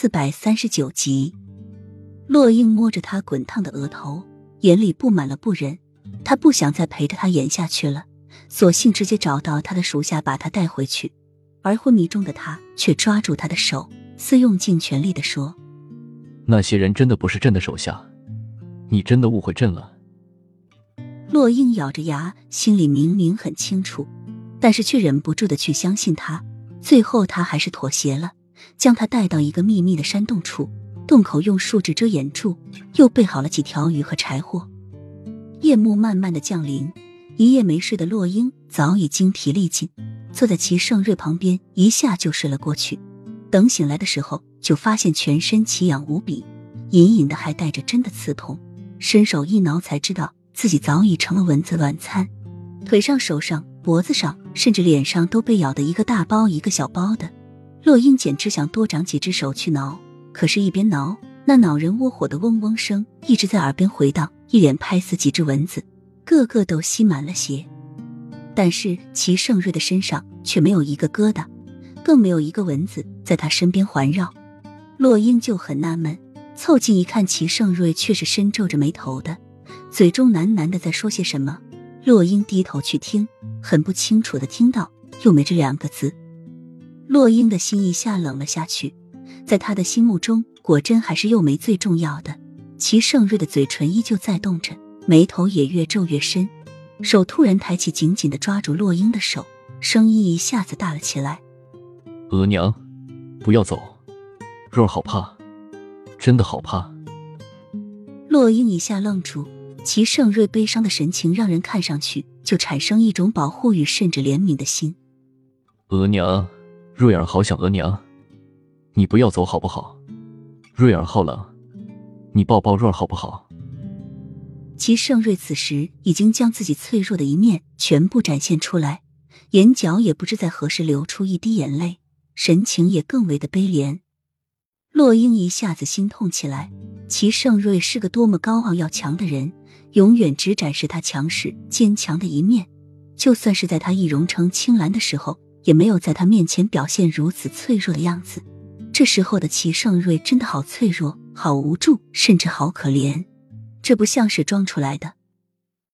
四百三十九集，洛英摸着他滚烫的额头，眼里布满了不忍。他不想再陪着他演下去了，索性直接找到他的属下把他带回去。而昏迷中的他却抓住他的手，似用尽全力的说：“那些人真的不是朕的手下，你真的误会朕了。”洛英咬着牙，心里明明很清楚，但是却忍不住的去相信他。最后，他还是妥协了。将他带到一个秘密的山洞处，洞口用树枝遮掩住，又备好了几条鱼和柴火。夜幕慢慢的降临，一夜没睡的洛英早已精疲力尽，坐在齐盛瑞旁边，一下就睡了过去。等醒来的时候，就发现全身奇痒无比，隐隐的还带着针的刺痛。伸手一挠，才知道自己早已成了蚊子乱餐，腿上、手上、脖子上，甚至脸上都被咬得一个大包一个小包的。洛英简直想多长几只手去挠，可是，一边挠，那恼人窝火的嗡嗡声一直在耳边回荡，一连拍死几只蚊子，个个都吸满了血。但是齐盛瑞的身上却没有一个疙瘩，更没有一个蚊子在他身边环绕。洛英就很纳闷，凑近一看，齐盛瑞却是深皱着眉头的，嘴中喃喃的在说些什么。洛英低头去听，很不清楚的听到“又没”这两个字。洛英的心一下冷了下去，在他的心目中，果真还是幼梅最重要的。齐盛瑞的嘴唇依旧在动着，眉头也越皱越深，手突然抬起，紧紧的抓住洛英的手，声音一下子大了起来：“额娘，不要走，若儿好怕，真的好怕。”洛英一下愣住，齐盛瑞悲伤的神情让人看上去就产生一种保护欲，甚至怜悯的心。额娘。瑞儿好想额娘，你不要走好不好？瑞儿好冷，你抱抱瑞儿好不好？齐盛瑞此时已经将自己脆弱的一面全部展现出来，眼角也不知在何时流出一滴眼泪，神情也更为的悲怜。洛英一下子心痛起来。齐盛瑞是个多么高傲要强的人，永远只展示他强势坚强的一面，就算是在他易容成青兰的时候。也没有在他面前表现如此脆弱的样子。这时候的齐盛瑞真的好脆弱，好无助，甚至好可怜。这不像是装出来的，